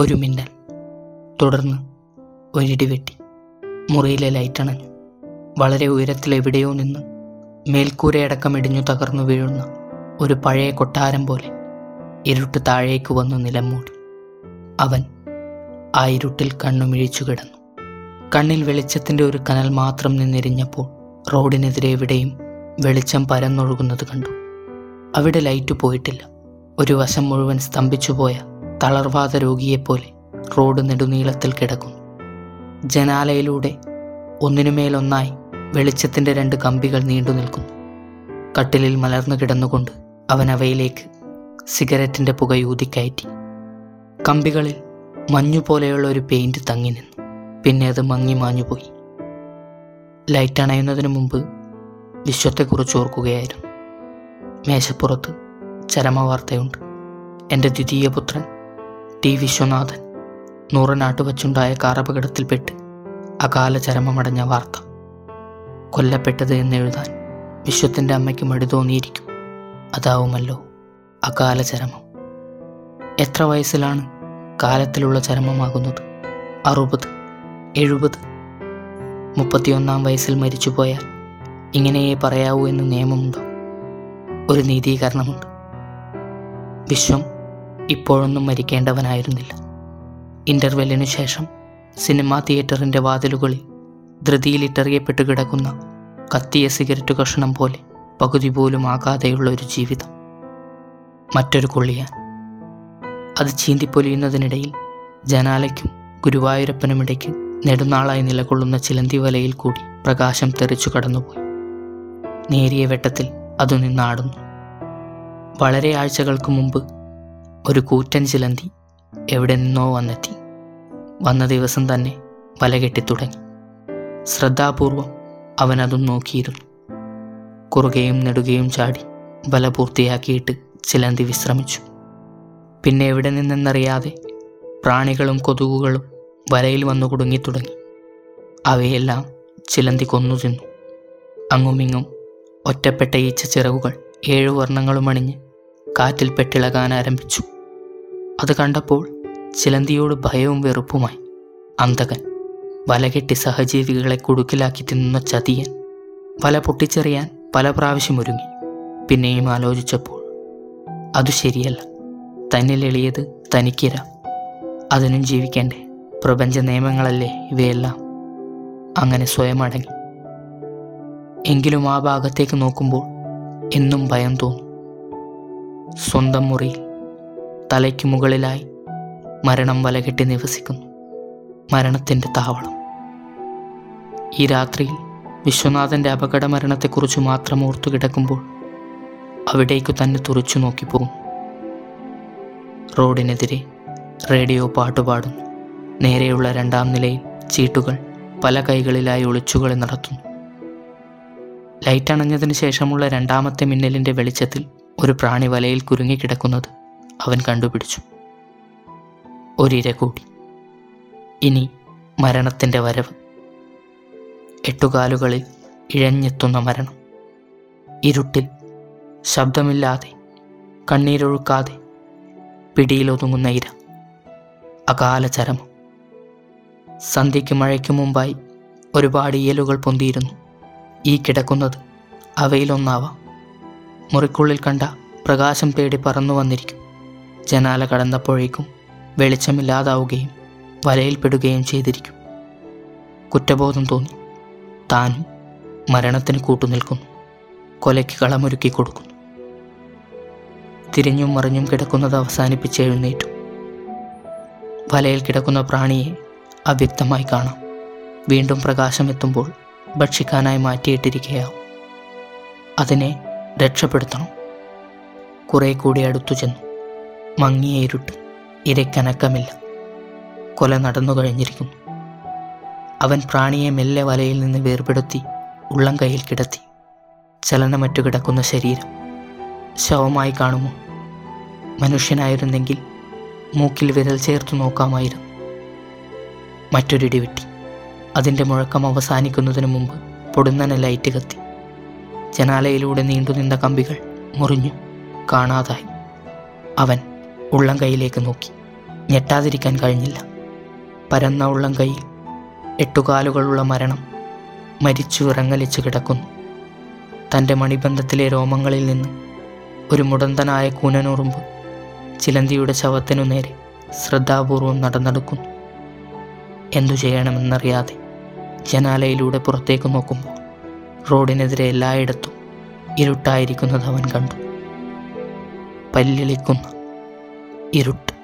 ഒരു മിന്നൽ. തുടർന്ന് ഒരിടി വെട്ടി. മുറിയിലെ ലൈറ്റ് അണഞ്ഞു വളരെ ഉയരത്തിൽ എവിടെയോ നിന്ന് മേൽക്കൂരയടക്കം ഇടിഞ്ഞു തകർന്നു വീഴുന്ന ഒരു പഴയ കൊട്ടാരം പോലെ ഇരുട്ട് താഴേക്ക് വന്ന് നിലം മൂടി. അവൻ ആ ഇരുട്ടിൽ കണ്ണുമിഴിച്ചു കിടന്നു. കണ്ണിൽ വെളിച്ചത്തിന്റെ ഒരു കനൽ മാത്രം നിന്നെരിഞ്ഞപ്പോൾ റോഡിനെതിരെ എവിടെയും വെളിച്ചം പരന്നൊഴുകുന്നത് കണ്ടു. അവിടെ ലൈറ്റ് പോയിട്ടില്ല. ഒരു വശം മുഴുവൻ സ്തംഭിച്ചുപോയ തളർവാദ രോഗിയെപ്പോലെ റോഡ് നെടുനീളത്തിൽ കിടക്കുന്നു. ജനാലയിലൂടെ ഒന്നിനുമേലൊന്നായി വെളിച്ചത്തിന്റെ രണ്ട് കമ്പികൾ നീണ്ടു നിൽക്കുന്നു. കട്ടിലിൽ മലർന്നു കിടന്നുകൊണ്ട് അവൻ അവയിലേക്ക് സിഗരറ്റിന്റെ പുക ഊതിക്കയറ്റി കമ്പികളിൽ മഞ്ഞുപോലെയുള്ള ഒരു പെയിന്റ് തങ്ങി നിന്നു. പിന്നെ അത് മങ്ങി മാഞ്ഞുപോയി ലൈറ്റ് അണയുന്നതിന് മുമ്പ് വിശ്വത്തെക്കുറിച്ച് ഓർക്കുകയായിരുന്നു. മേശപ്പുറത്ത് ചരമവാർത്തയുണ്ട്. എന്റെ ദ്വിതീയ പുത്രൻ ടി. വിശ്വനാഥൻ നൂറനാട്ട് വച്ചുണ്ടായ കാറപകടത്തിൽപ്പെട്ട് അകാല ചരമമടഞ്ഞ വാർത്ത. കൊല്ലപ്പെട്ടത് എന്നെഴുതാൻ വിശ്വത്തിന്റെ അമ്മയ്ക്ക് മടി തോന്നിയിരിക്കും. അതാവുമല്ലോ അകാല ചരമം. എത്ര വയസ്സിലാണ് കാലത്തിലുള്ള ചരമമാകുന്നത്? അറുപത് എഴുപത് മുപ്പത്തിയൊന്നാം വയസ്സിൽ മരിച്ചുപോയാൽ ഇങ്ങനെയേ പറയാവൂ എന്ന് നിയമമുണ്ടോ? ഒരു നീതീകരണമുണ്ട്. വിശ്വം ഇപ്പോഴൊന്നും മരിക്കേണ്ടവനായിരുന്നില്ല. ഇന്റർവെല്ലിനു ശേഷം സിനിമാ തിയേറ്ററിന്റെ വാതിലുകളിൽ ധൃതിയിലിട്ടറിയപ്പെട്ട് കിടക്കുന്ന കത്തിയ സിഗരറ്റ് കഷണം പോലെ പകുതി പോലും ആകാതെയുള്ള ഒരു ജീവിതം. മറ്റൊരു കൊള്ളിയാൻ. അത് ചീന്തിപ്പൊലിയുന്നതിനിടയിൽ ജനാലയ്ക്കും ഗുരുവായൂരപ്പനുമിടയ്ക്ക് നെടുനാളായി നിലകൊള്ളുന്ന ചിലന്തി വലയിൽ കൂടി പ്രകാശം തെറിച്ചു കടന്നുപോയി. നേരിയ വെട്ടത്തിൽ അതു നിന്നാടുന്നു. വളരെ ആഴ്ചകൾക്ക് മുമ്പ് ഒരു കൂറ്റൻ ചിലന്തി എവിടെ നിന്നോ വന്നെത്തി. വന്ന ദിവസം തന്നെ വല കെട്ടിത്തുടങ്ങി ശ്രദ്ധാപൂർവം അവനതും നോക്കിയിരുന്നു. കുറുകയും നെടുകയും ചാടി വല പൂർത്തിയാക്കിയിട്ട് ചിലന്തി വിശ്രമിച്ചു. പിന്നെ എവിടെ നിന്നെന്നറിയാതെ പ്രാണികളും കൊതുകുകളും വലയിൽ വന്നു കുടുങ്ങിത്തുടങ്ങി അവയെല്ലാം ചിലന്തി കൊന്നു തിന്നു. അങ്ങുമിങ്ങും ഒറ്റപ്പെട്ട ഈച്ച ചിറകുകൾ ഏഴു വർണങ്ങളും അണിഞ്ഞ് കാറ്റിൽ പെട്ടിളകാൻ ആരംഭിച്ചു. അത് കണ്ടപ്പോൾ ചിലന്തിയോട് ഭയവും വെറുപ്പുമായി. അന്തകൻ വലകെട്ടി സഹജീവികളെ കുടുക്കിലാക്കി തിന്നുന്ന ചതിയൻ വല പൊട്ടിച്ചെറിയാൻ പല പ്രാവശ്യം ഒരുങ്ങി. പിന്നെയും ആലോചിച്ചപ്പോൾ അത് ശരിയല്ല. തന്നിൽ എളിയത് തനിക്കിര. അതിനും ജീവിക്കേണ്ടേ. പ്രപഞ്ച നിയമങ്ങളല്ലേ ഇവയെല്ലാം? അങ്ങനെ സ്വയം അടങ്ങി. എങ്കിലും ആ ഭാഗത്തേക്ക് നോക്കുമ്പോൾ എന്നും ഭയം തോന്നും. സ്വന്തം മുറിയിൽ തലയ്ക്ക് മുകളിലായി മരണം വലകെട്ടി നിവസിക്കുന്നു. മരണത്തിന്റെ താവളം. ഈ രാത്രിയിൽ വിശ്വനാഥന്റെ അപകട മരണത്തെക്കുറിച്ച് മാത്രം ഓർത്തു കിടക്കുമ്പോൾ അവിടേക്ക് തന്നെ തുറച്ചു നോക്കിപ്പോകും റോഡിനെതിരെ റേഡിയോ പാട്ടുപാടുന്നു നേരെയുള്ള രണ്ടാം നിലയിൽ ചീട്ടുകൾ പല കൈകളിലായി ഒളിച്ചുകളി നടത്തുന്നു. ലൈറ്റ് അണഞ്ഞതിന് ശേഷമുള്ള രണ്ടാമത്തെ മിന്നലിന്റെ വെളിച്ചത്തിൽ ഒരു പ്രാണി വലയിൽ കുരുങ്ങിക്കിടക്കുന്നത് അവൻ കണ്ടുപിടിച്ചു. ഒരിര കൂടി ഇനി മരണത്തിന്റെ വരവ്. എട്ടുകാലുകളിൽ ഇഴഞ്ഞെത്തുന്ന മരണം. ഇരുട്ടിൽ ശബ്ദമില്ലാതെ കണ്ണീരൊഴുക്കാതെ പിടിയിലൊതുങ്ങുന്ന ഇര. അകാല ചരമം. സന്ധ്യയ്ക്ക് മഴയ്ക്ക് മുമ്പായി ഒരുപാട് ഇയലുകൾ പൊന്തിയിരുന്നു. ഈ കിടക്കുന്നത് അവയിലൊന്നാവാം. മുറിക്കുള്ളിൽ കണ്ട പ്രകാശം തേടി പറന്നു വന്നിരിക്കും. ജനാല കടന്നപ്പോഴേക്കും വെളിച്ചമില്ലാതാവുകയും വലയിൽപ്പെടുകയും ചെയ്തിരിക്കും. കുറ്റബോധം തോന്നി. താനും മരണത്തിന് കൂട്ടുനിൽക്കുന്നു. കൊലയ്ക്ക് കളമൊരുക്കി കൊടുക്കുന്നു. തിരിഞ്ഞും മറിഞ്ഞും കിടക്കുന്നത് അവസാനിപ്പിച്ച് എഴുന്നേറ്റു. വലയിൽ കിടക്കുന്ന പ്രാണിയെ അവ്യക്തമായി കാണാം. വീണ്ടും പ്രകാശമെത്തുമ്പോൾ ഭക്ഷിക്കാനായി മാറ്റിയിട്ടിരിക്കുകയാവും. അതിനെ രക്ഷപ്പെടുത്തണം. കുറെ കൂടി അടുത്തു ചെന്നു മങ്ങിയ ഇരുട്ട് ഇരയ്ക്കനക്കമില്ല കൊല നടന്നു കഴിഞ്ഞിരിക്കുന്നു അവൻ പ്രാണിയെ മെല്ലെ വലയിൽ നിന്ന് വേർപെടുത്തി ഉള്ളം കയ്യിൽ കിടത്തി. ചലനമറ്റു കിടക്കുന്ന ശരീരം. ശവമായി കാണുമോ? മനുഷ്യനായിരുന്നെങ്കിൽ മൂക്കിൽ വിരൽ ചേർത്ത് നോക്കാമായിരുന്നു. മറ്റൊരിടി വെട്ടി. അതിന്റെ മുഴക്കം അവസാനിക്കുന്നതിന് മുമ്പ് പൊടുന്നനെ ലൈറ്റ് കത്തി. ജനാലയിലൂടെ നീണ്ടുനിന്ന കമ്പികൾ മുറിഞ്ഞു കാണാതായി. അവൻ ഉള്ളം കൈയിലേക്ക് നോക്കി. ഞെട്ടാതിരിക്കാൻ കഴിഞ്ഞില്ല. പരന്ന ഉള്ളം കൈയിൽ എട്ടുകാലുകളുള്ള മരണം മരിച്ചു ഇറങ്ങലിച്ചു കിടക്കുന്നു. തന്റെ മണിബന്ധത്തിലെ രോമങ്ങളിൽ നിന്ന് ഒരു മുടന്തനായ കൂനനുറുമ്പ് ചിലന്തിയുടെ ശവത്തിനു നേരെ ശ്രദ്ധാപൂർവം നടന്നെടുക്കുന്നു. എന്തു ചെയ്യണമെന്നറിയാതെ ജനാലയിലൂടെ പുറത്തേക്ക് നോക്കുമ്പോൾ റോഡിനെതിരെ എല്ലായിടത്തും ഇരുട്ടായിരിക്കുന്നത് അവൻ കണ്ടു. പല്ലിളിക്കുന്ന ഇരുട്ട്